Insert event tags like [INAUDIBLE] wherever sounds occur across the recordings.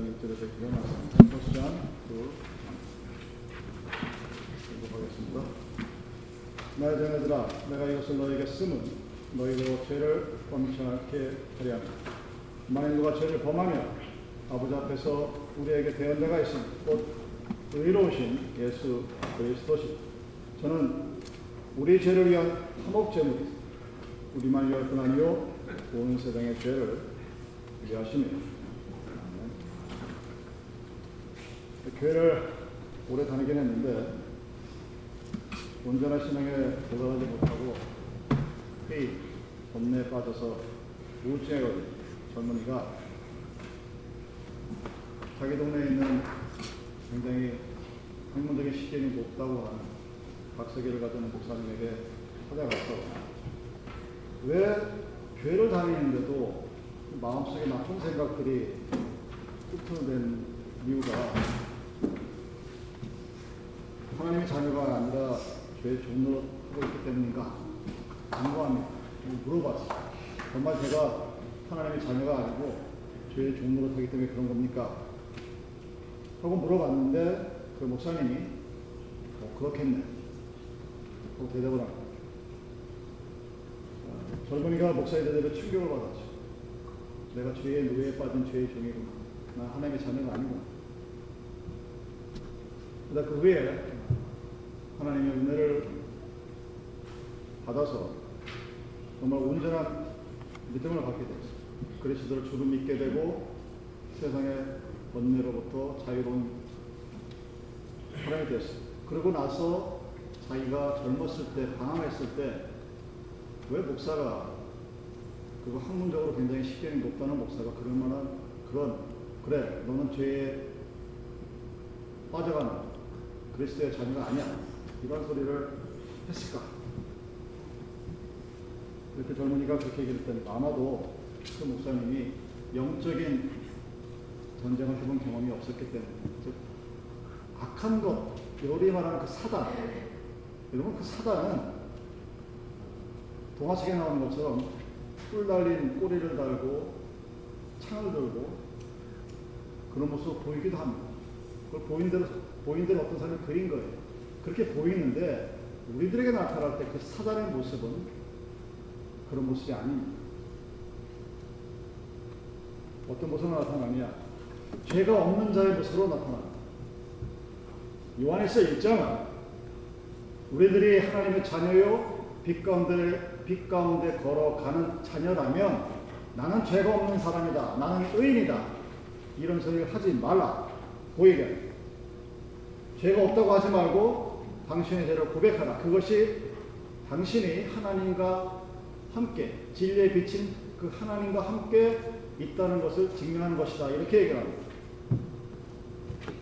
1절에서 일어나서 포스장 둘 읽어보겠습니다. 나의 자녀들아 내가 이것을 너에게 쓰면 너희도 죄를 않게 하려 함이다. 만일 누가 죄를 범하면 아버지 앞에서 우리에게 대언자가 있으니 곧 의로우신 예수 그리스도시 저는 우리 죄를 위한 화목제물이 우리만 위할 뿐 아니요 온 세상의 죄를 위하시니 교회를 오래 다니긴 했는데 온전한 신앙에 도달하지 못하고 회의, 번뇌에 빠져서 우울증에 걸린 젊은이가. 자기 동네에 있는 굉장히 학문적인 시견이 높다고 하는 박사기를 가지는 목사님에게 찾아가서 왜 교회를 다니는데도 마음속에 나쁜 생각들이 흩어낸 이유가 하나님의 자녀가 아니라 죄의 종로 하고 있기 때문인가 궁금합니다. 물어봤어요. 정말 제가 하나님의 자녀가 아니고 죄의 종로를 하기 때문에 그런 겁니까? 하고 물어봤는데 그 목사님이 어, 그렇겠네. 하고 대답을 합니다. 어, 젊은이가 목사의 대답에 충격을 받았죠. 내가 죄의 노예에 빠진 죄의 종이구나. 나 하나님의 자녀가 아니구나. 그 후에 하나님의 은혜를 받아서 정말 온전한 믿음을 갖게 되었어요. 그리스도를 주로 믿게 되고 세상의 번뇌로부터 자유로운 사람이 되었어요. 그러고 나서 자기가 젊었을 때, 방황했을 때, 왜 목사가, 그거 학문적으로 굉장히 식견이 높다는 목사가 그럴 만한 그런, 그래, 너는 죄에 빠져가는 그리스도의 자녀가 아니야. 이런 소리를 했을까? 이렇게 젊은이가 그렇게 얘기를 했더니 아마도 그 목사님이 영적인 전쟁을 해본 경험이 없었기 때문에 즉 악한 것, 요리 말하는 그 사단 여러분 그 사단은 동화책에 나오는 것처럼 뿔 달린 꼬리를 달고 창을 들고 그런 모습을 보이기도 합니다. 그걸 보인 대로, 보인 대로 어떤 사람이 그린 거예요. 그렇게 보이는데 우리들에게 나타날 때 그 사단의 모습은 그런 모습이 아닙니다. 어떤 모습으로 나타나냐? 죄가 없는 자의 모습으로 나타납니다. 요한에서 1장은 우리들이 하나님의 자녀요, 빛 가운데, 빛 가운데 걸어가는 자녀라면 나는 죄가 없는 사람이다. 나는 의인이다. 이런 소리를 하지 말라. 보이게. 죄가 없다고 하지 말고 당신의 죄를 고백하라. 그것이 당신이 하나님과 함께 진리에 비친 그 하나님과 함께 있다는 것을 증명하는 것이다. 이렇게 얘기를 합니다.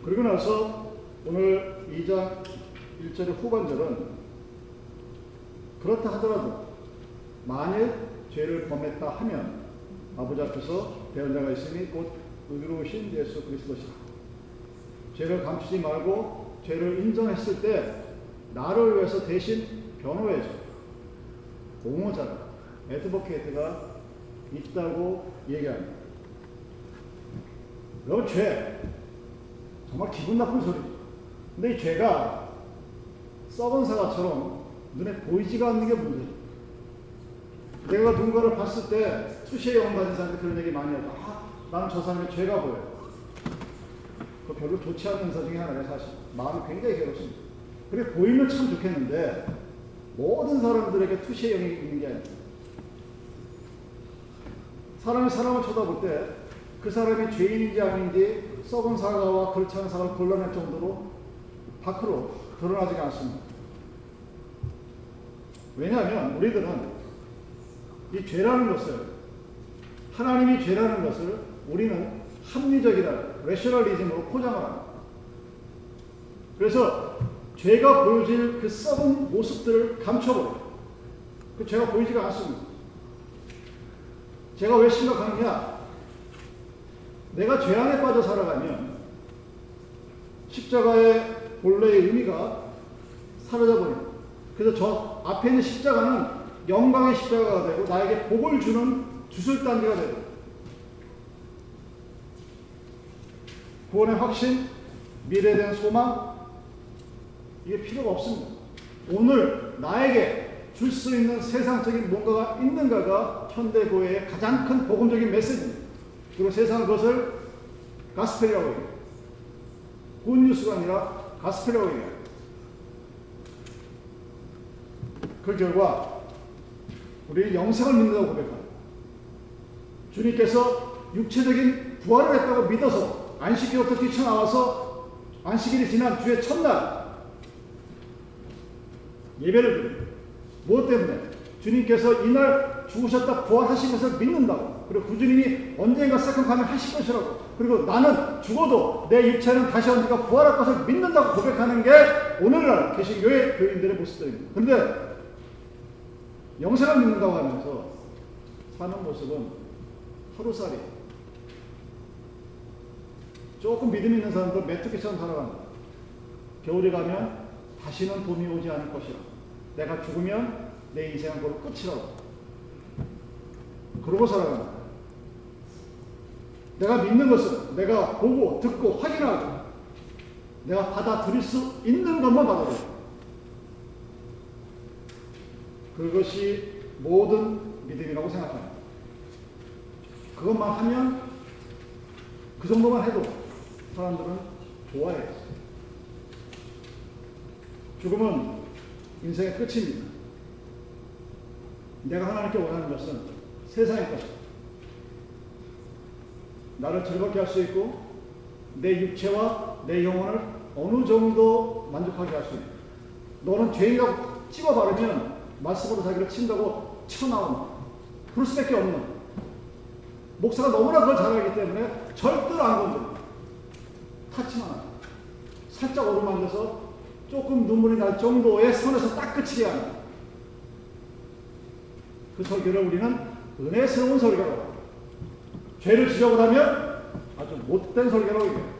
그리고 나서 오늘 2장 1절의 후반절은 그렇다 하더라도 만일 죄를 범했다 하면 아버지 앞에서 대언자가 있으니 곧 의로우신 예수 그리스도시다. 죄를 감추지 말고 죄를 인정했을 때 나를 위해서 대신 변호해 줘. 공호자가 에드버케이트가 있다고 얘기합니다. 여러분 죄 정말 기분 나쁜 소리죠. 근데 이 죄가 썩은 사과처럼 눈에 보이지가 않는 게 문제예요. 내가 누군가를 봤을 때 투시의 영 가진 사람들 그런 얘기 많이 하죠. 아, 나는 저 사람의 죄가 보여. 그 별로 좋지 않은 인사 중에 하나예요, 사실. 마음이 굉장히 괴롭습니다. 그래 보이면 참 좋겠는데 모든 사람들에게 투시의 영이 있는 게 아닙니다. 사람이 사람을 쳐다볼 때 그 사람이 죄인인지 아닌지 썩은 사과와 그렇지 않은 사과를 골라낼 정도로 밖으로 드러나지가 않습니다. 왜냐하면 우리들은 이 죄라는 것을 하나님이 죄라는 것을 우리는 합리적이다, 레셔널리즘으로 포장을 합니다. 그래서 죄가 보여질 그 썩은 모습들을 감춰버려요. 그 죄가 보이지가 않습니다. 제가 왜 심각하느냐? 내가 죄 안에 빠져 살아가면 십자가의 본래의 의미가 사라져버립니다. 그래서 저 앞에 있는 십자가는 영광의 십자가가 되고 나에게 복을 주는 주술단지가 되고 구원의 확신, 미래에 대한 소망, 이게 필요가 없습니다. 오늘 나에게 줄 수 있는 세상적인 뭔가가 있는가가 현대교회의 가장 큰 복음적인 메시지입니다. 그리고 세상은 그것을 가스펠이라고 해요. 굿뉴스가 아니라 가스펠이라고 해요. 그 결과 우리 영생을 믿는다고 고백합니다. 주님께서 육체적인 부활을 했다고 믿어서 안식일부터 뛰쳐나와서 안식일이 지난 주의 첫날 예배를 드립니다. 무엇 때문에? 주님께서 이날 죽으셨다 부활하신 것을 믿는다고. 그리고 그 주님이 언젠가 second coming 하실 것이라고. 그리고 나는 죽어도 내 육체는 다시 언젠가 부활할 것을 믿는다고 고백하는 게 오늘날 개신교회 교인들의 모습들입니다. 그런데 영생을 믿는다고 하면서 사는 모습은 하루살이. 조금 믿음 있는 사람들 메뚜기처럼 살아간다. 겨울이 가면 다시는 봄이 오지 않을 것이라. 내가 죽으면 내 인생은 그로 끝이라고. 그러고 살아간다. 내가 믿는 것은 내가 보고 듣고 확인하고 내가 받아들일 수 있는 것만 받아들여. 그것이 모든 믿음이라고 생각합니다. 그것만 하면 그 정도만 해도 사람들은 좋아해요. 죽음은 인생의 끝입니다. 내가 하나님께 원하는 것은 세상의 것이다. 나를 즐겁게 할 수 있고 내 육체와 내 영혼을 어느 정도 만족하게 할 수 있다. 너는 죄인이라고 찍어 바르면 말씀으로 자기를 친다고 쳐나오는 그럴 수밖에 없는 목사가 너무나 그걸 잘 알기 때문에 절대로 안 건드려. 타치만 살짝 오르만져서 조금 눈물이 날 정도의 선에서 딱 하는 그 설교를 우리는 은혜스러운 합니다. 죄를 지적을 하면 아주 못된 설교라고 얘기해요.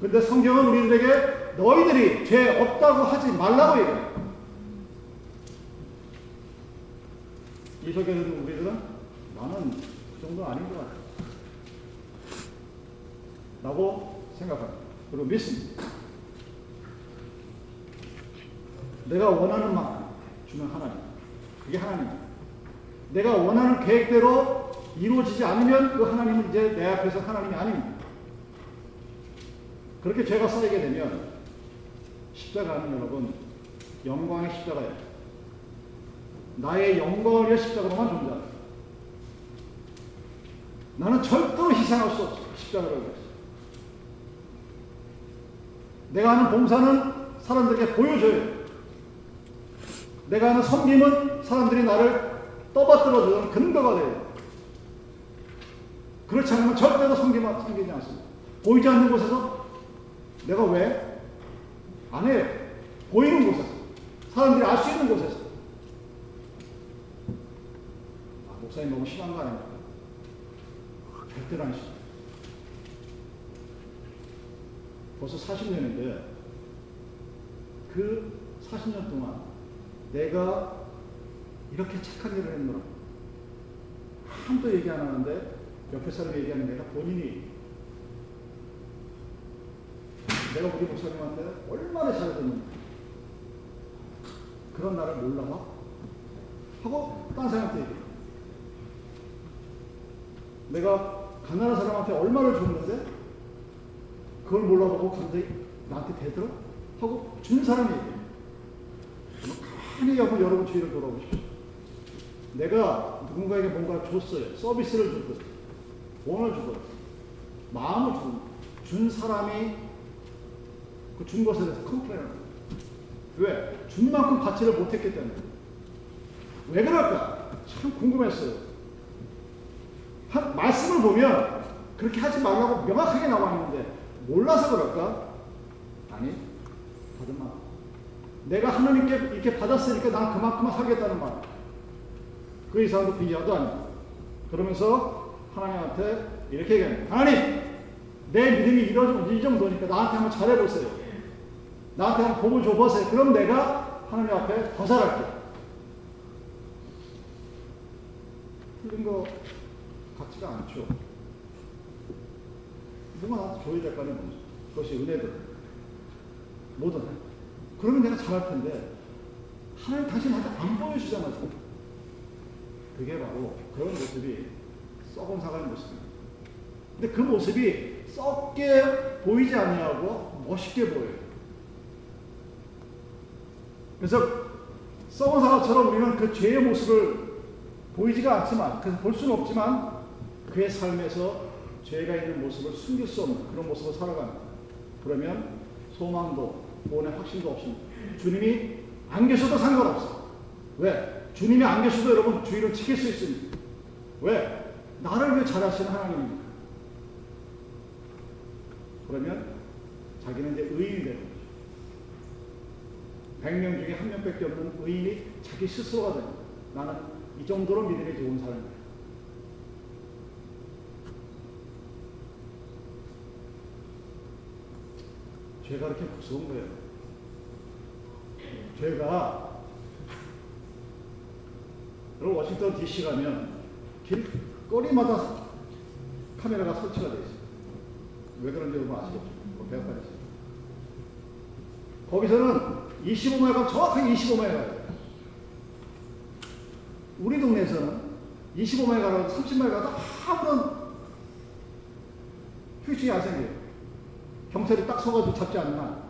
근데 성경은 우리들에게 너희들이 죄 없다고 하지 말라고 얘기해요. 이 설교를 듣는 우리들은 나는 그 정도는 아닌 것 같아. 라고 생각합니다. 그리고 믿습니다. 내가 원하는 만큼 주는 하나님. 그게 하나님입니다. 내가 원하는 계획대로 이루어지지 않으면 그 하나님은 이제 내 앞에서 하나님이 아닙니다. 그렇게 죄가 쌓이게 되면 십자가는 여러분 영광의 십자가예요. 나의 영광을 위해 십자가로만 존재합니다. 나는 절대로 희생할 수 없어. 십자가라고 했어. 내가 하는 봉사는 사람들에게 보여줘요. 내가 하는 섬김은 사람들이 나를 떠받들어주는 근거가 돼요. 그렇지 않으면 절대로 섬기지 않습니다. 보이지 않는 곳에서 내가 왜? 안 해요. 보이는 곳에서. 사람들이 알 수 있는 곳에서. 아, 목사님 너무 심한 거 아닙니까? 절대로 안. 벌써 40년인데 그 40년 동안 내가 이렇게 착한 일을 했노라. 아무도 얘기 안 하는데 옆에 사람이 얘기하는 내가 본인이 내가 우리 목사님한테 얼마나 잘해줬는지 그런 나를 몰라봐? 하고 딴 사람한테 얘기해. 내가 가난한 사람한테 얼마를 줬는데 그걸 몰라보고 갑자기 나한테 대들어? 하고 준 사람이 얘기해. 가만히 한번 여러분 주위를 돌아보십시오. 내가 누군가에게 뭔가 줬어요. 서비스를 주든, 돈을 주든, 마음을 주든, 준 사람이 그 준 것에 대해서 컴플레인을 합니다. 왜? 준 만큼 가치를 못했기 때문에. 왜 그럴까? 참 궁금했어요. 한, 말씀을 보면 그렇게 하지 말라고 명확하게 나와 있는데 몰라서 그럴까? 아니, 받은 만 내가 하나님께 이렇게 받았으니까 난 그만큼만 하겠다는 말. 그 이상도 비하도 아니고. 그러면서 하나님한테 이렇게 얘기합니다. 하나님, 내 믿음이 이 정도니까 나한테 한번 잘해보세요. 나한테 한번 복을 줘보세요. 그럼 내가 하나님 앞에 더 잘할게. 틀린 거 같지가 않죠. 누가 나한테 거 아니야. 먼저. 그것이 은혜들. 뭐든. 그러면 내가 잘할 텐데 하나님 당신 나한테 안 보여주잖아요. 그게 바로 그런 모습이 썩은 사과의 모습입니다. 근데 그 모습이 썩게 보이지 아니하고 멋있게 보여요. 그래서 썩은 사과처럼 우리는 그 죄의 모습을 보이지가 않지만, 그래서 볼 수는 없지만 그의 삶에서 죄가 있는 모습을 숨길 수 없는 그런 모습을 살아갑니다. 그러면 소망도 구원의 확신도 없습니다. 주님이 안 계셔도 상관없어. 왜? 주님이 안 계셔도 여러분 주의를 지킬 수 있습니다. 왜? 나를 위해 잘하시는 하나님입니다. 그러면 자기는 이제 의인이 되는 거죠. 100명 중에 한 명밖에 없는 의인이 자기 스스로가 됩니다. 나는 이 정도로 믿음이 좋은 사람이야. 죄가 그렇게 무서운 거예요. 죄가 여러분 워싱턴 DC 가면 길거리마다 카메라가 설치가 되어 있어요. 왜 그런지 아시겠죠? 뭐 배가 빠지죠. 거기서는 25마일 가면 정확하게 25마일 가요. 우리 동네에서는 25마일 가라고 30마일 가도 아무런 휴식이 안 생겨요. 경찰이 딱 서가지고 잡지 한.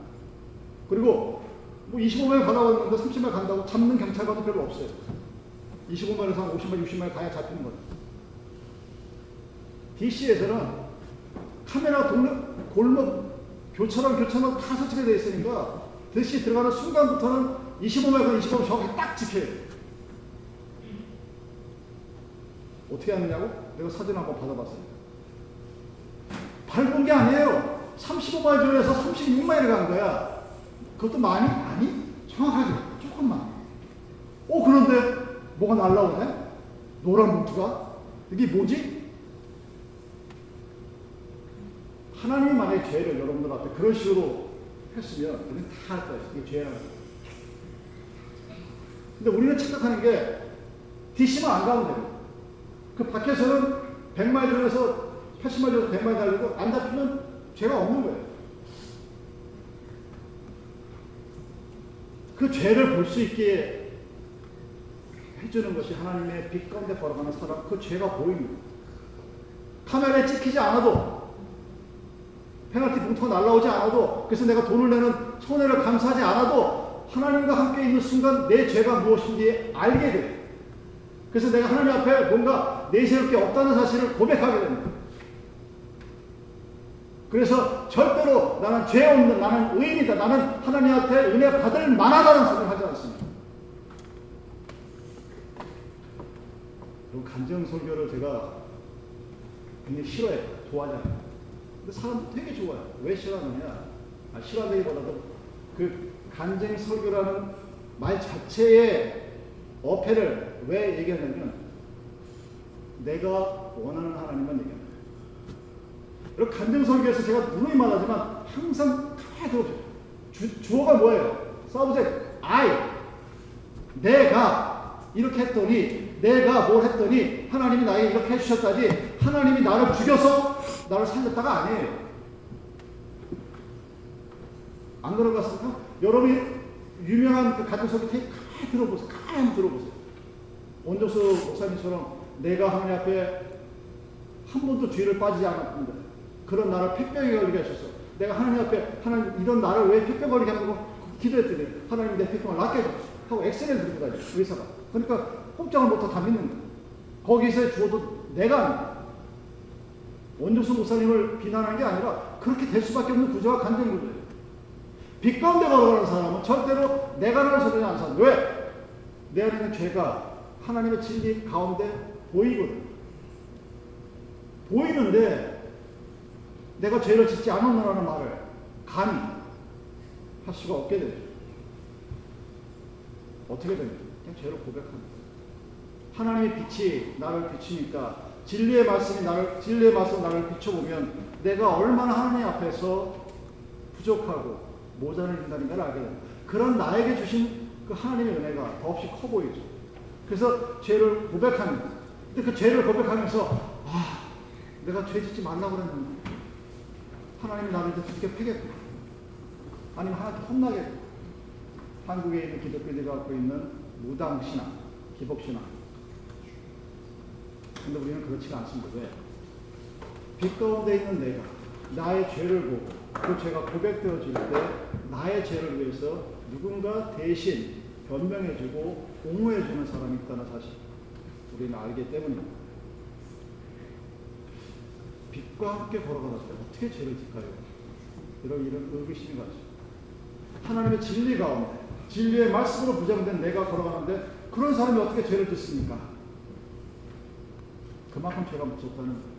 그리고 뭐 25마일 가다고 했는데 30마일 간다고 잡는 경찰관도 별로 없어요. 25마일에서 한 50마일, 60마일 가야 잡히는 거예요. DC에서는 카메라 동네, 골목, 교차로, 교차로 다 설치가 되어 있으니까 DC 들어가는 순간부터는 25마일과 25마일 정확히 딱 지켜요. 어떻게 하느냐고? 내가 사진 한번 받아봤어요. 밟은 게 아니에요. 35마일 전에서 36마일을 간 거야. 그것도 많이? 아니? 정확하게. 조금만. 어, 그런데 뭐가 날라오네? 노란 봉투가? 이게 뭐지? 하나님이 만약에 죄를 여러분들 앞에 그런 식으로 했으면 우리는 다 할 거예요. 이게 죄라는 거. 근데 우리는 착각하는 게 DC만 안 가면 돼요. 그 밖에서는 100마일 전에서 80마일 전에서 100마일 달리고 안 잡히면 죄가 없는 거예요. 그 죄를 볼 수 있게 해주는 것이 하나님의 빛 가운데 걸어가는 사람, 그 죄가 보입니다. 카메라에 찍히지 않아도, 페널티 봉투가 날라오지 않아도, 그래서 내가 돈을 내는 손해를 감수하지 않아도, 하나님과 함께 있는 순간 내 죄가 무엇인지 알게 돼요. 그래서 내가 하나님 앞에 뭔가 내세울 게 없다는 사실을 고백하게 됩니다. 그래서 절대로 나는 죄 없는, 나는 의인이다, 나는 하나님한테 은혜 받을 만하다는 소리를 하지 않습니다. 간증 설교를 제가 굉장히 싫어해요. 좋아하잖아요. 근데 사람들 되게 좋아요. 왜 싫어하느냐? 아, 싫어하기보다도 그 간증 설교라는 말 자체의 어폐를 왜 얘기하냐면 내가 원하는 하나님만 얘기합니다. 여러분 간증 설교에서 제가 누누이 말하지만 항상 가만히 들어보세요. 주, 주어가 뭐예요? subject I 내가 이렇게 했더니 내가 뭘 했더니 하나님이 나에게 이렇게 해주셨다지 하나님이 나를 죽여서 나를 살렸다가 아니에요. 안 그런 것 같습니까? 여러분이 유명한 그 가정설교 테이프 가만히 들어보세요. 가만히 들어보세요. 원조수 목사님처럼 내가 하나님 앞에 한 번도 죄를 빠지지 않았는데 그런 나를 폐병에 걸리게 하셨어. 내가 하나님 앞에 하나님 이런 나를 왜 폐병 걸리게 하는 거 기도했더니 하나님 내 폐병을 낫게 해줘. 하고 엑셀을 들고 다녀 의사가. 그러니까 꼼짝을 못하고 다 믿는 거야. 거기서 주어도 내가 원조수 목사님을 비난하는 게 아니라 그렇게 될 수밖에 없는 구조가 간된 구조예요. 빛 가운데 걸어가는 사람은 절대로 내가 소리는 안 산다. 왜? 내 안에 있는 죄가 하나님의 진리 가운데 보이거든. 보이는데 내가 죄를 짓지 않았노라는 말을 감히 할 수가 없게 되죠. 어떻게 됩니까? 그냥 죄를 고백합니다. 하나님의 빛이 나를 비추니까 진리의 말씀이 나를 진리의 말씀 나를 비춰보면 내가 얼마나 하나님 앞에서 부족하고 모자른 인간인가를 알게 됩니다. 그런 나에게 주신 그 하나님의 은혜가 더없이 커 보이죠. 그래서 죄를 고백합니다. 근데 그 죄를 고백하면서 아 내가 죄 짓지 말라고 그랬는데 하나님이 나를 두둑게 패겠고 아니면 하나님께 혼나겠고 한국에 있는 기독교들이 갖고 있는 무당신앙, 기복신앙 근데 우리는 그렇지가 않습니다. 왜? 빛 가운데 있는 내가 나의 죄를 보고 그 죄가 고백되어질 때 나의 죄를 위해서 누군가 대신 변명해주고 옹호해주는 사람이 있다는 사실 우리는 알기 때문입니다. 빛과 함께 걸어가다 어떻게 죄를 짓까요? 이런 이런 의구심이 가죠. 하나님의 진리 가운데 진리의 말씀으로 부정된 내가 걸어가는데 그런 사람이 어떻게 죄를 짓습니까? 그만큼 죄가 묻혔다는 거예요.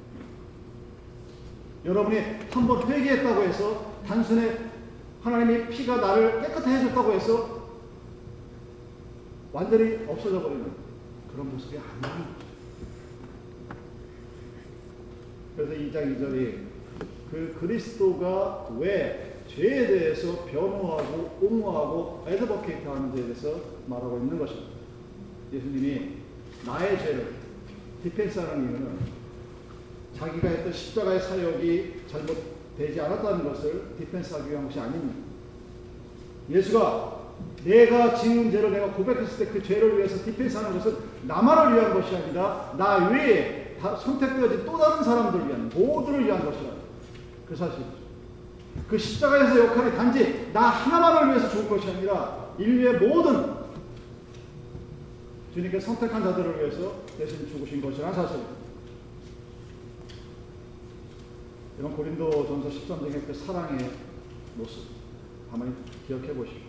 여러분이 한 번 회개했다고 해서 단순히 하나님의 피가 나를 깨끗해 해줬다고 해서 완전히 없어져 버리는 그런 모습이 아니에요. 그래서 2장 2절이 그 그리스도가 왜 죄에 대해서 변호하고 옹호하고 advocate 하는 데에 대해서 말하고 있는 것입니다. 예수님이 나의 죄를 defense 하는 이유는 자기가 했던 십자가의 사역이 잘못되지 않았다는 것을 defense 하기 위한 것이 아닙니다. 예수가 내가 지은 죄를 내가 고백했을 때 그 죄를 위해서 디펜스 하는 것은 나만을 위한 것이 아니라 나 외에 선택되어진 또 다른 사람들을 위한 모두를 위한 것이라 그 사실이죠. 그 십자가에서 역할이 단지 나 하나만을 위해서 죽을 것이 아니라 인류의 모든 주님께 선택한 자들을 위해서 대신 죽으신 것이라는 사실입니다. 이런 고린도 전서 13장의 그 사랑의 모습 가만히 기억해 보시고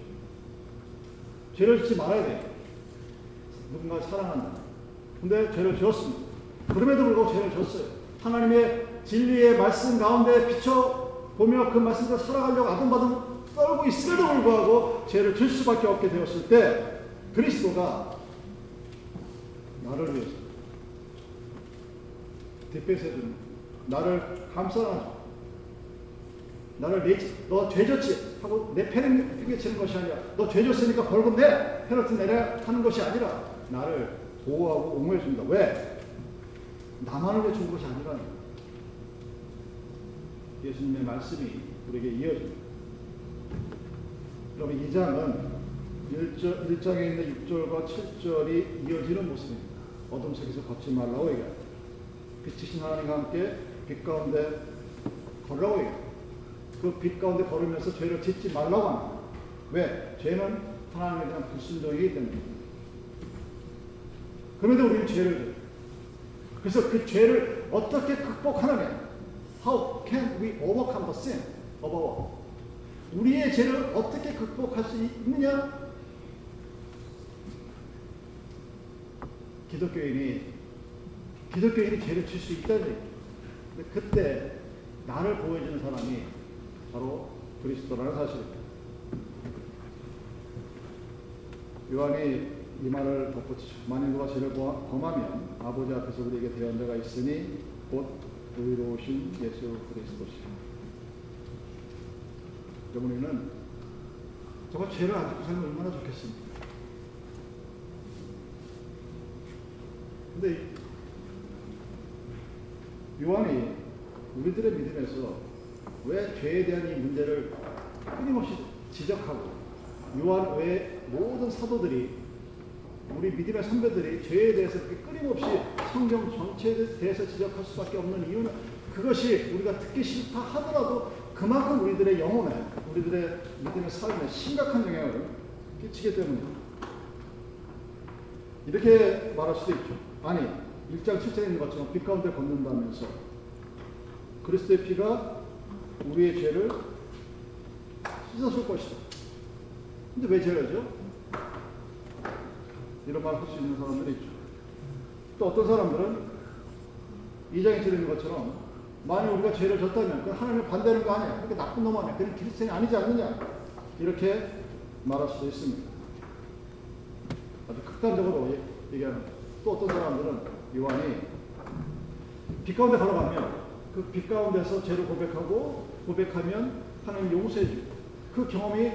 죄를 짓지 말아야 돼요. 누군가 사랑한다. 근데 죄를 지었습니다. 그럼에도 불구하고 죄를 졌어요. 하나님의 진리의 말씀 가운데 비춰 보며 그 말씀을 살아가려고 아둥바둥 떨고 있음에도 불구하고 죄를 질 수밖에 없게 되었을 때 그리스도가 나를 위해서 뒷배세준 나를 감싸라죠. 나를 내, 너 죄졌지? 하고 내 패는 핑계치는 것이 아니라 너 죄졌으니까 벌금 내! 페널티 내려 하는 것이 아니라 나를 보호하고 옹호해 줍니다. 왜? 나만을 위해 준 것이 아니라 예수님의 말씀이 우리에게 이어집니다. 그러면 이 장은 1절, 1장에 있는 6절과 7절이 이어지는 모습입니다. 어둠 속에서 걷지 말라고 얘기합니다. 빛이신 하나님과 함께 빛 가운데 걸으라고 얘기합니다. 그 빛 가운데 걸으면서 죄를 짓지 말라고 합니다. 왜? 죄는 하나님에 대한 불순종이기 때문에. 그런데 우리는 죄를. 그래서 그 죄를 어떻게 극복하느냐? How can we overcome the sin of our? 우리의 죄를 어떻게 극복할 수 있느냐? 기독교인이 기독교인이 죄를 질 수 있다는 얘기. 근데 그때 나를 보여주는 사람이 바로 그리스도라는 사실입니다. 요한이 이 말을 덧붙이죠. 만일 누가 죄를 범하면 아버지 앞에서 우리에게 대언자가 있으니 곧 의로우신 예수 그리스도시라. 여러분 우리는 정말 죄를 안 짓고 살면 얼마나 좋겠습니까? 근데 요한이 우리들의 믿음에서 왜 죄에 대한 이 문제를 끊임없이 지적하고 요한 외 모든 사도들이 우리 믿음의 선배들이 죄에 대해서 끊임없이 성경 전체에 대해서 지적할 수밖에 없는 이유는 그것이 우리가 듣기 싫다 하더라도 그만큼 우리들의 영혼에 우리들의 믿음의 삶에 심각한 영향을 끼치기 때문입니다. 이렇게 말할 수도 있죠. 아니 1장 7절에 있는 것처럼 빛 가운데 걷는다면서 그리스도의 피가 우리의 죄를 씻어줄 것이다. 근데 왜 죄를 져? 이런 말 할 수 있는 사람들이 있죠. 또 어떤 사람들은 이장에 들리는 것처럼 만약 우리가 죄를 졌다면 그 하나님을 반대하는 거 아니야. 그렇게 나쁜 놈 아니야. 그는 그리스도인이 아니지 않느냐. 이렇게 말할 수도 있습니다. 아주 극단적으로 얘기하는 또 어떤 사람들은 요한이 빛 가운데 걸어가면 그 빛 가운데서 죄를 고백하고 고백하면 하나님 용서해 주고 그 경험이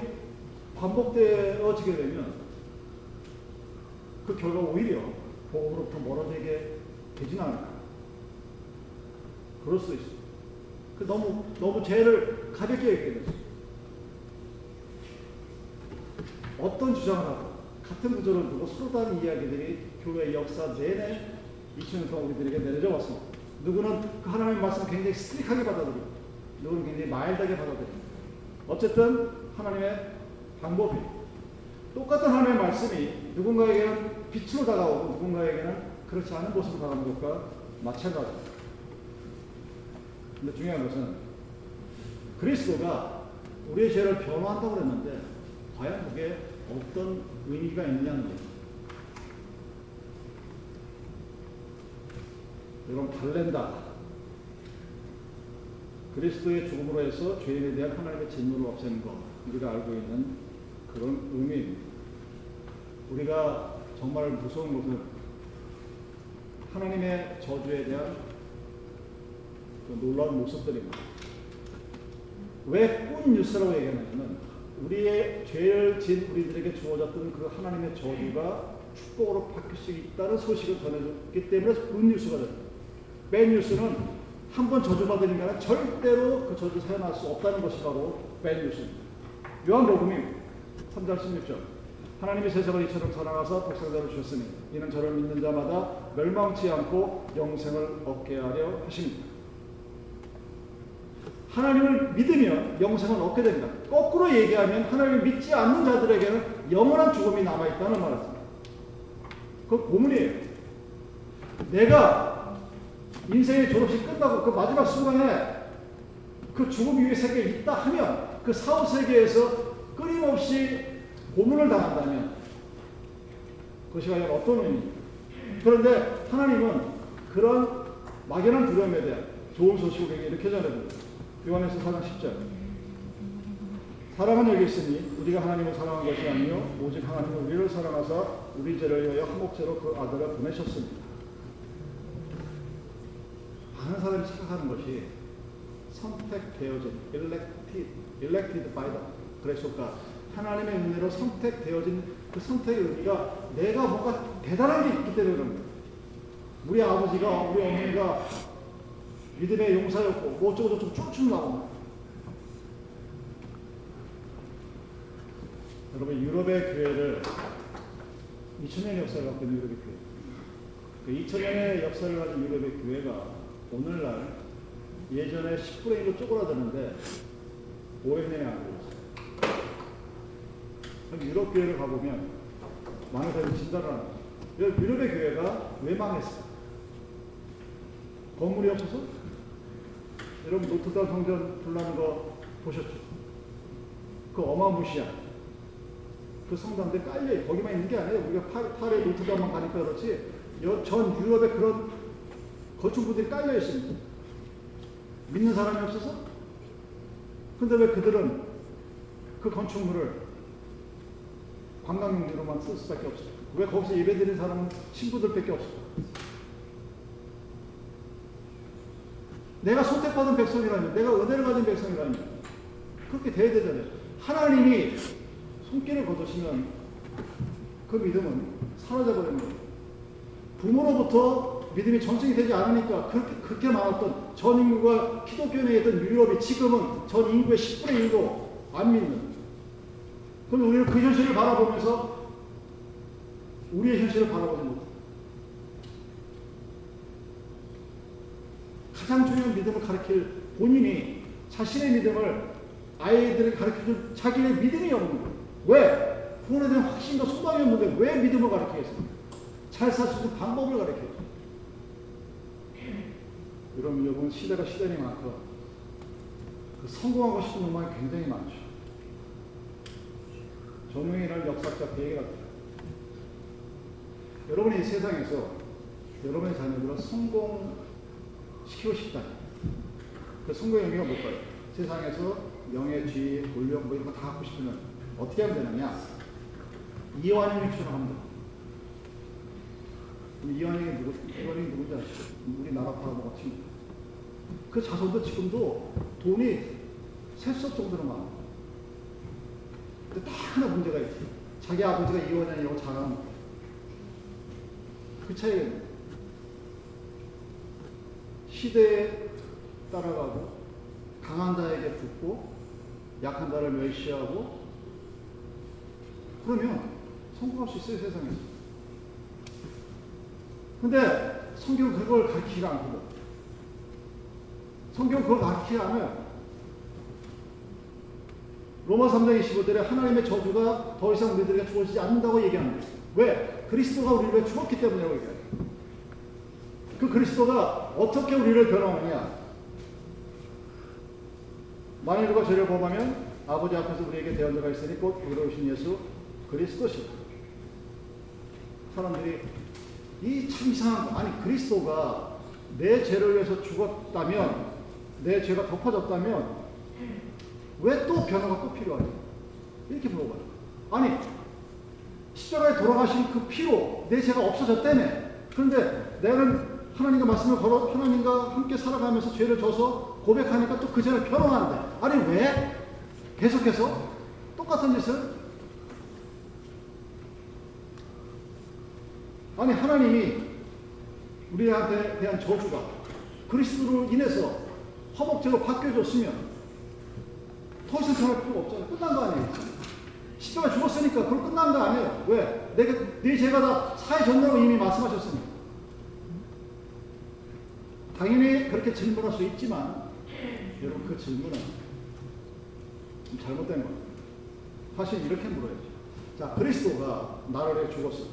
반복되어지게 되면 그 결과 오히려 복음으로부터 멀어지게 되진 않을까. 그럴 수도 있습니다. 그 너무 너무 죄를 가볍게 여기게 되죠. 어떤 주장을 하고 같은 구조를 두고 서로 다른 이야기들이 교회 역사 내내 2000년 동안 우리들에게 내려져 왔습니다. 누구는 그 하나님의 말씀을 굉장히 스트릭하게 받아들이고 누구는 굉장히 마일드하게 받아들이고 어쨌든 하나님의 방법이 똑같은 하나님의 말씀이 누군가에게는 빛으로 다가오고 누군가에게는 그렇지 않은 모습으로 다가오는 것과 마찬가지입니다. 근데 중요한 것은 그리스도가 우리의 죄를 변호한다고 그랬는데 과연 그게 어떤 의미가 있느냐는 거예요. 여러분 달랜다. 그리스도의 죽음으로 해서 죄인에 대한 하나님의 진노를 없애는 것 우리가 알고 있는 그런 의미입니다. 우리가 정말 무서운 것은 하나님의 저주에 대한 그 놀라운 모습들입니다. 왜 good news라고 얘기하냐면 우리의 죄를 진 우리들에게 주어졌던 그 하나님의 저주가 축복으로 바뀔 수 있다는 소식을 전해줬기 때문에 good news가 됩니다. 배 뉴스는 한 번 저주받은 인간은 절대로 그 저주 사용할 수 없다는 것이 바로 배 뉴스입니다. 요한복음이 3장 16절 하나님이 세상을 이처럼 사랑하사 독생자를 주셨으니 이는 저를 믿는 자마다 멸망치 않고 영생을 얻게 하려 하십니다. 하나님을 믿으면 영생을 얻게 됩니다. 거꾸로 얘기하면 하나님을 믿지 않는 자들에게는 영원한 죽음이 남아있다는 말입니다. 그 고문이에요. 내가 인생의 졸업식 끝나고 그 마지막 순간에 그 죽음 위에 세계에 있다 하면 그 사후 세계에서 끊임없이 고문을 당한다면 그것이 과연 어떤 의미입니까? 그런데 하나님은 그런 막연한 두려움에 대한 좋은 소식을 이렇게 전해줍니다. 요한에서 4장 10절. 사랑은 여기 있으니 우리가 하나님을 사랑한 것이 아니요 오직 하나님은 우리를 사랑하사 우리 죄를 위하여 한목제로 그 아들을 보내셨습니다. 많은 사람이 생각하는 것이 선택되어진 elected, elected by the grace of God 하나님의 은혜로 선택되어진 그 선택의 의미가 내가 뭔가 대단한 게 있기 때문에 그런 거예요. 우리 아버지가 우리 어머니가 믿음의 용사였고 뭐 어쩌고 저쩌고 쭉쭉 나옵니다. 여러분 유럽의 교회를 2000년의 역사를 갖고 있는 유럽의 교회 그 2000년의 역사를 가진 유럽의 교회가 오늘날 예전에 10분의 1로 쪼그라드는데 500년이 안 걸렸어요. 유럽 교회를 가보면 많은 사람이 진단을 거죠. 유럽의 교회가 왜 망했어요? 건물이 없어서? 여러분 노트담 성전 불나는 거 보셨죠? 그 어마무시한 그 성당들 깔려 거기만 있는 게 아니에요. 우리가 파, 파리 노트담만 가니까 그렇지 전 유럽에 그런 건축물들이 깔려 있습니다. 믿는 사람이 없어서? 근데 왜 그들은 그 건축물을 관광용지로만 쓸 수밖에 없어요? 왜 거기서 예배 드리는 사람은 신부들밖에 없어요? 내가 선택받은 백성이라면, 내가 은혜를 가진 백성이라면, 그렇게 돼야 되잖아요. 하나님이 손길을 거두시면 그 믿음은 사라져버리는 거예요. 부모로부터 믿음이 전승이 되지 않으니까 그렇게, 그렇게 많았던 전 인구가 기독교에 있던 유럽이 지금은 전 인구의 10분의 1도 안 믿는. 그럼 우리는 그 현실을 바라보면서 우리의 현실을 바라보지 못해. 가장 중요한 믿음을 가르칠 본인이 자신의 믿음을 아이들에게 가르쳐준 자기의 믿음이 없는 거예요. 왜? 구원에 대한 확신과 소망이 없는데 왜 믿음을 가르치겠습니까? 잘 살 수 있는 방법을 가르쳐야죠. 여러분, 여러분 시대가 시대니 만큼 그 성공하고 싶은 욕망이 굉장히 많죠. 역사자 그 얘기가 돼요. 여러분이 이 세상에서 여러분의 자녀들을 성공시키고 싶다. 그 성공의 의미가 뭘까요? 세상에서 명예, 지위, 권력 뭐 이런 거 다 갖고 싶으면 어떻게 하면 되느냐? 이완용처럼 하면 됩니다. 이완용이 누구, 이완용이 누군지 아시죠? 우리 나라 파라보가 친구. 그 자손도 지금도 돈이 없을 정도로 많아. 근데 딱 하나 문제가 있어. 자기 아버지가 이완용이라고 자랑하는 거야. 그 차이가 시대에 따라가고 강한 자에게 붙고 약한 자를 멸시하고 그러면 성공할 수 있어요 세상에서. 근데 성경 그걸 가르치지 않거든. 성경 그걸 가르치지 않아요. 로마 3장 25절에 하나님의 저주가 더 이상 우리들에게 주어지지 않는다고 얘기합니다. 왜? 그리스도가 우리를 죽었기 때문이라고 얘기해요. 그 그리스도가 어떻게 우리를 변화하느냐? 만일 누가 저를 범하면 아버지 앞에서 우리에게 대언자가 있으니 곧 의로우신 예수 그리스도시다. 사람들이 이 참 이상한 거 아니 그리스도가 내 죄를 위해서 죽었다면 내 죄가 덮어졌다면 왜 또 변화가 또 필요하냐? 이렇게 물어봐요. 아니 십자가에 돌아가신 그 피로 내 죄가 없어졌다며. 그런데 내는 하나님과 말씀을 걸어 하나님과 함께 살아가면서 죄를 져서 고백하니까 또 그 죄를 변호하는데 아니 왜 계속해서 똑같은 짓을 아니 하나님이 우리한테 대한 저주가 그리스도로 인해서 화목제로 바뀌어졌으면 더 이상 변할 필요가 없잖아요. 끝난 거 아니에요. 십자가 죽었으니까 그럼 끝난 거 아니에요. 왜? 내가 네 죄가 다 사해졌다고 이미 말씀하셨으니까. 당연히 그렇게 질문할 수 있지만 여러분 그 질문은 좀 잘못된 거예요. 사실 이렇게 물어야죠. 자 그리스도가 나를 위해 죽었어.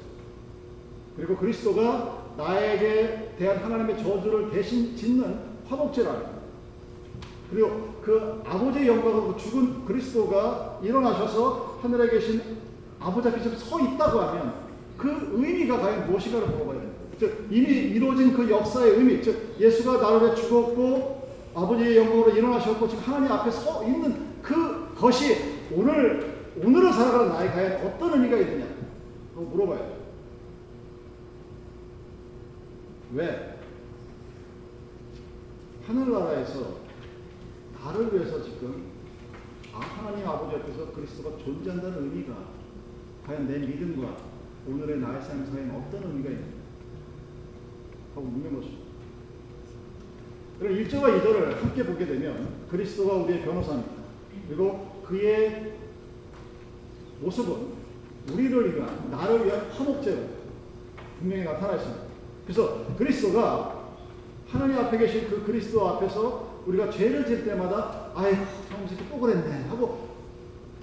그리고 그리스도가 나에게 대한 하나님의 저주를 대신 짓는 화목제라. 그리고 그 아버지의 영광으로 죽은 그리스도가 일어나셔서 하늘에 계신 아버지 앞에 서 있다고 하면 그 의미가 과연 무엇인가를 물어봐야 됩니다. 즉 이미 이루어진 그 역사의 의미, 즉 예수가 나를 위해 죽었고 아버지의 영광으로 일어나셨고 지금 하나님 앞에 서 있는 그 것이 오늘 오늘을 살아가는 나에 과연 어떤 의미가 있느냐? 그거 물어봐야 돼요. 왜? 하늘나라에서 나를 위해서 지금 아, 하나님 아버지 앞에서 그리스도가 존재한다는 의미가 과연 내 믿음과 오늘의 나의 삶 사이에 어떤 의미가 있는가 하고 묻는 것입니다. 그럼 1절과 2절을 함께 보게 되면 그리스도가 우리의 변호사입니다. 그리고 그의 모습은 우리를 위한 나를 위한 화목제로 분명히 나타나 있습니다. 그래서 그리스도가 하나님 앞에 계신 그 그리스도 앞에서 우리가 죄를 질 때마다 아이고 저놈 새끼 또 그랬네 하고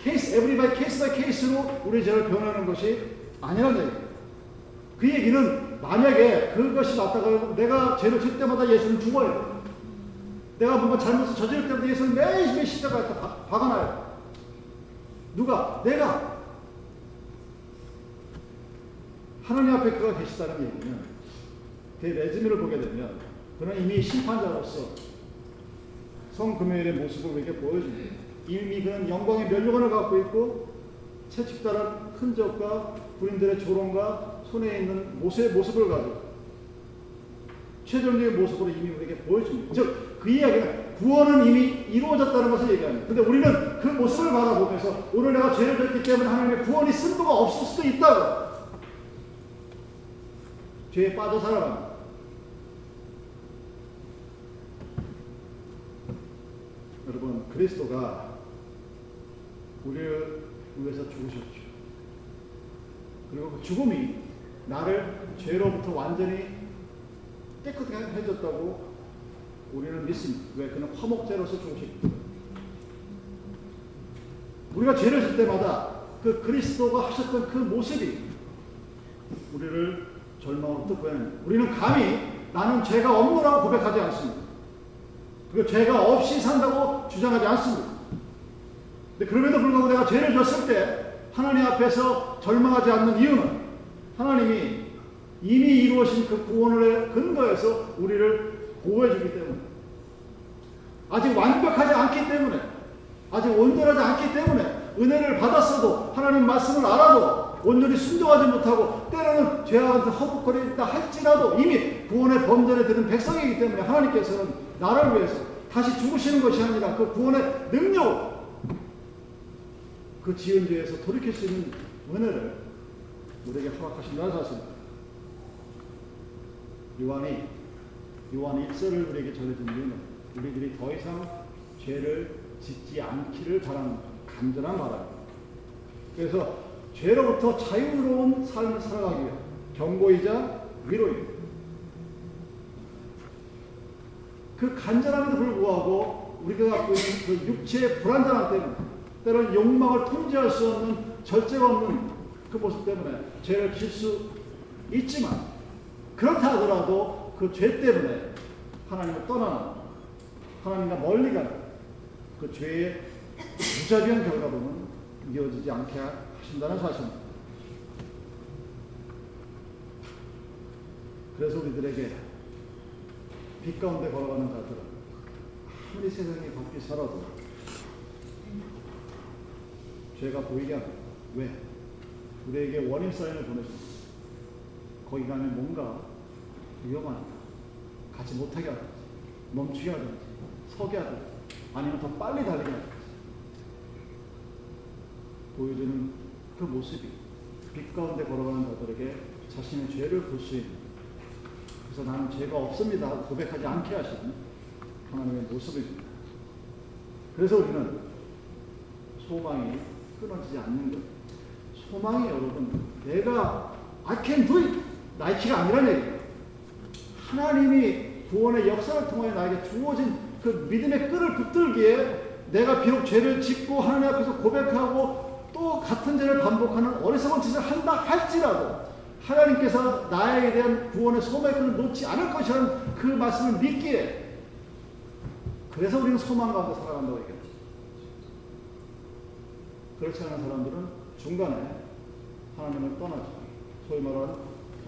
case every by case by case로 우리 죄를 변호하는 것이 아니라는 얘기예요. 그 얘기는 만약에 그것이 맞다면 내가 죄를 질 때마다 예수는 죽어야 돼. 내가 뭔가 잘못을 저지를 때마다 예수는 매일 매일 십자가에 박아놔요. 누가? 내가. 하나님 앞에 그가 계시다는 얘기는 그 레즈미를 보게 되면 그는 이미 심판자로서 성금요일의 모습을 우리에게 보여줍니다. 이미 그는 영광의 면류관을 갖고 있고 채찍다란 흔적과 군인들의 조롱과 손에 있는 모세의 모습을 가지고 최종적인 모습으로 이미 우리에게 보여줍니다. 즉, 그 이야기는 구원은 이미 이루어졌다는 것을 얘기합니다. 근데 우리는 그 모습을 바라보면서 오늘 내가 죄를 졌기 때문에 하나님의 구원이 쓸모가 없을 수도 있다고. 죄에 빠져 살아갑니다. 여러분, 그리스도가 우리를 위해서 죽으셨죠. 그리고 그 죽음이 나를 죄로부터 완전히 깨끗하게 해줬다고 우리는 믿습니다. 왜? 그는 화목제로서 죽으셨기. 우리가 죄를 질 때마다 그 그리스도가 하셨던 그 모습이 우리를 절망으로부터 구해냅니다. 우리는 감히 나는 죄가 없노라고 고백하지 않습니다. 그리고 죄가 없이 산다고 주장하지 않습니다. 근데 그럼에도 불구하고 내가 죄를 졌을 때 하나님 앞에서 절망하지 않는 이유는 하나님이 이미 이루어진 그 구원의 근거에서 우리를 보호해주기 때문에 아직 완벽하지 않기 때문에 아직 온전하지 않기 때문에 은혜를 받았어도 하나님 말씀을 알아도 온전히 순종하지 못하고 때로는 죄악한테 허벅거리다 할지라도 이미 구원의 범전에 드는 백성이기 때문에 하나님께서는 나를 위해서 다시 죽으시는 것이 아니라 그 구원의 능력 그 지은 죄에서 돌이킬 수 있는 은혜를 우리에게 허락하신다는 사실입니다. 요한이 요한 1서를 우리에게 전해준 이유는 우리들이 더 이상 죄를 짓지 않기를 바라는 간절한 바람입니다. 그래서 죄로부터 자유로운 삶을 살아가기 위한 경고이자 위로입니다. 그 간절함에도 불구하고 우리가 갖고 있는 그 육체의 불안정함 때문에 때로는 욕망을 통제할 수 없는 절제가 없는 그 모습 때문에 죄를 질 수 있지만 그렇다 하더라도 그 죄 때문에 하나님을 떠나는 하나님과 멀리 가는 그 죄의 무자비한 결과로는 이어지지 않게 하신다는 사실입니다. 그래서 우리들에게 빛 가운데 걸어가는 자들은 아무리 세상이 덥게 살아도 죄가 보이게 합니다. 왜? 우리에게 원인 사인을 보내줍니다. 거기 가면 뭔가 위험하니까 가지 못하게 하든지 멈추게 하든지 서게 하든지 아니면 더 빨리 달리게 하든지 보여주는 그 모습이 빛 가운데 걸어가는 자들에게 자신의 죄를 볼 수 있는 그래서 나는 죄가 없습니다 고백하지 않게 하시는 하나님의 모습입니다. 그래서 우리는 소망이 끊어지지 않는 것. 소망이 여러분 내가 I can do it 나이키가 아니란 얘기예요. 하나님이 구원의 역사를 통해 나에게 주어진 그 믿음의 끈을 붙들기에 내가 비록 죄를 짓고 하나님 앞에서 고백하고 또 같은 죄를 반복하는 어리석은 짓을 한다 할지라도 하나님께서 나에 대한 구원의 끈을 놓지 않을 것이라는 그 말씀을 믿기에 그래서 우리는 소망 가운데 살아간다고 얘기합니다. 그렇지 않은 사람들은 중간에 하나님을 떠나죠. 소위 말하는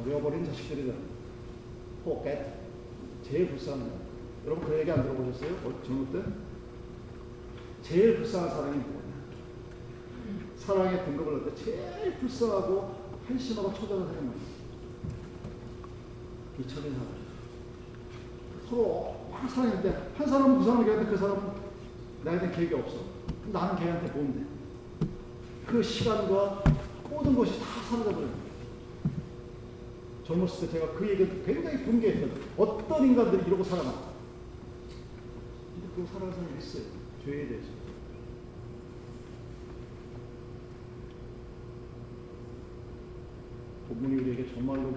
버려버린 자식들이 됩니다. 포켓. 제일 불쌍한 거. 여러분 그 얘기 안 들어보셨어요? 어, 젊을 때? 제일 불쌍한 사람이 뭐냐? 사랑의 등급을 넣을 때 제일 불쌍하고 한심하고 초조한 사람이 뭐냐? 이처진 사람. 서로 막 사랑했는데 한 사람은 그 사람을 얘기하는데 그 사람은 나에 대한 계획이 없어. 나는 걔한테 뭔데? 그 시간과 모든 것이 다 사라져버려요. 젊었을 때 제가 그 얘기를 굉장히 분개했거든요. 어떤 인간들이 이러고 살아나. 근데 그거 살아가는 있어요. 죄에 대해서. 본문이 우리에게 정말로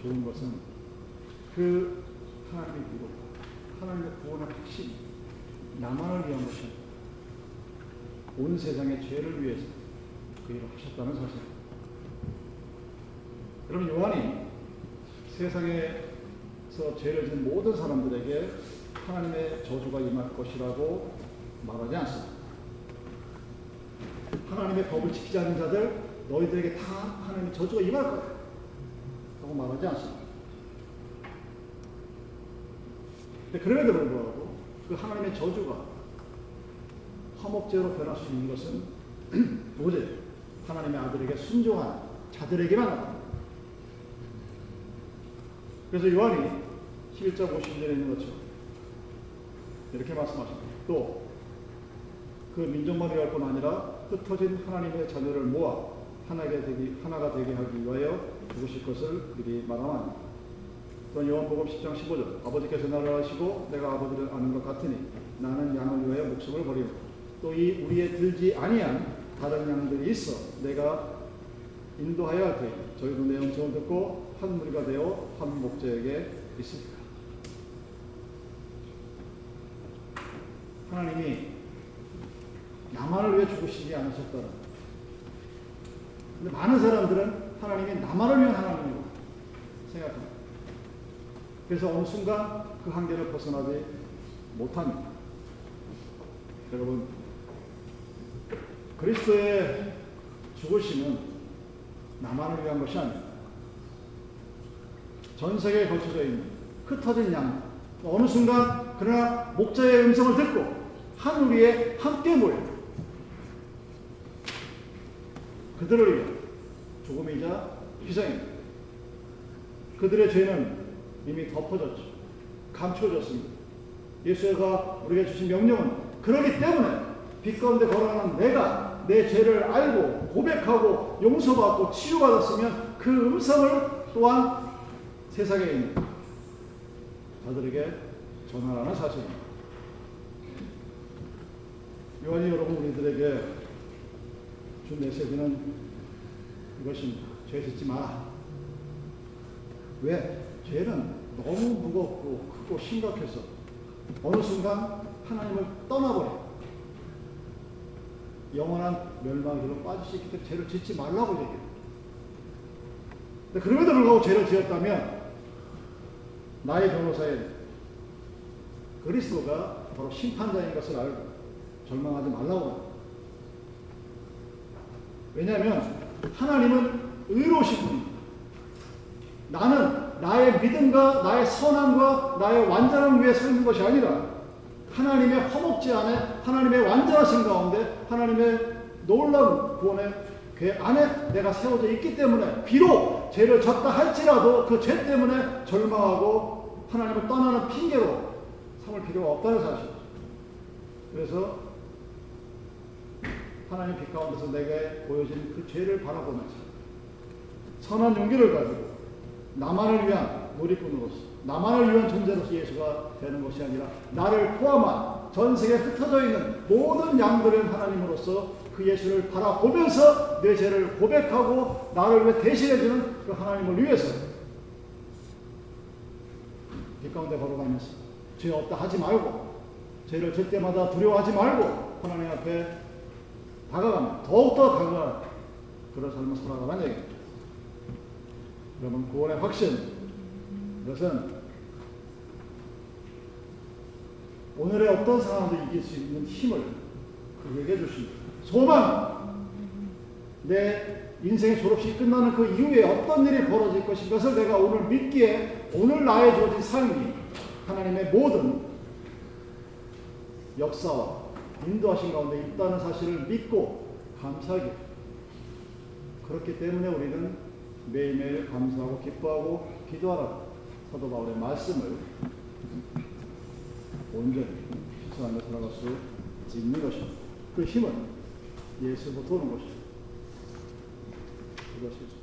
좋은 것은 그 하나님의 위로, 하나님의 구원의 핵심, 나만을 위한 것입니다. 온 세상의 죄를 위해서 그 일을 하셨다는 사실. 여러분 요한이 세상에서 죄를 지은 모든 사람들에게 하나님의 저주가 임할 것이라고 말하지 않습니다. 하나님의 법을 지키지 않는 자들 너희들에게 다 하나님의 저주가 임할 거다. 라고 말하지 않습니다. 그럼에도 불구하고 그 하나님의 저주가 화목제로 변할 수 있는 것은 [CLEARS THROAT] 오직 하나님의 아들에게 순종한 자들에게만. 그래서 요한이 11장 50절에 있는 것처럼 이렇게 말씀하십니다. 또 그 민족만 위할 뿐 아니라 흩어진 하나님의 자녀를 모아 하나가 되기, 하나가 되게 하기 위하여 죽으실 것을 미리 말하나니 또한 요한복음 10장 15절 아버지께서 나를 아시고 내가 아버지를 아는 것 같으니 나는 양을 위하여 목숨을 버리고 또 이 우리에 들지 아니한 다른 양들이 있어 내가 인도하여 할 테니 저희도 내 음성을 듣고 한 무리가 되어 한 목자에게 있으리라. 하나님이 나만을 위해 죽으시지 않으셨다는 근데 많은 사람들은 하나님이 나만을 위한 하나님이라고 생각합니다. 그래서 어느 순간 그 한계를 벗어나지 못합니다. 여러분, 그리스도의 죽으심은 나만을 위한 것이 아닙니다. 전 세계에 걸쳐져 있는 흩어진 양, 어느 순간 그러나 목자의 음성을 듣고 한 우리에 함께 모여 그들을 위해 죽음이자 희생입니다. 그들의 죄는 이미 덮어졌죠. 감춰졌습니다. 예수가 우리에게 주신 명령은 그러기 때문에 빛 가운데 걸어가는 내가 내 죄를 알고 고백하고 용서받고 치유받았으면 그 음성을 또한 세상에 있는 자들에게 전환하는 사실입니다. 요한이 여러분 우리들에게 준 메시지는 이것입니다. 죄 짓지 마라. 왜? 죄는 너무 무겁고 크고 심각해서 어느 순간 하나님을 떠나버려. 영원한 멸망으로 빠질 수 있기 때문에 죄를 짓지 말라고 얘기해요. 그럼에도 불구하고 죄를 지었다면 나의 변호사인 그리스도가 바로 심판자인 것을 알고 절망하지 말라고 합니다. 왜냐하면 하나님은 의로우신 분입니다. 나는 나의 믿음과 나의 선함과 나의 완전함 위에 서 있는 것이 아니라 하나님의 허목지 안에 하나님의 완전하신 가운데 하나님의 놀라운 구원의 그 안에 내가 세워져 있기 때문에 비록 죄를 졌다 할지라도 그 죄 때문에 절망하고 하나님을 떠나는 핑계로 삼을 필요가 없다는 사실이죠. 그래서 하나님 빛 가운데서 내게 보여진 그 죄를 바라보면서 선한 용기를 가지고 나만을 위한 놀이꾼으로서 나만을 위한 존재로서 예수가 되는 것이 아니라 나를 포함한 전 세계에 흩어져 있는 모든 양들의 하나님으로서 그 예수를 바라보면서 내 죄를 고백하고 나를 위해 대신해주는 그 하나님을 위해서 빛 가운데 걸어가면서 죄 없다 하지 말고 죄를 질 때마다 두려워하지 말고 하나님 앞에 다가가면 더욱더 다가가 그런 삶을 살아가는 얘기입니다. 여러분 구원의 확신 이것은 오늘의 어떤 상황도 이길 수 있는 힘을 그에게 주십니다. 소망 내 인생의 졸업식이 끝나는 그 이후에 어떤 일이 벌어질 것인 것을 내가 오늘 믿기에 오늘 나의 주어진 삶이 하나님의 모든 역사와 인도하신 가운데 있다는 사실을 믿고 감사하게 그렇기 때문에 우리는 매일매일 감사하고 기뻐하고 기도하라 사도 바울의 말씀을 온전히 실천하며 살아갈 수 있는 것입니다. 그 힘은 예수부터 오는 것입니다. 이것이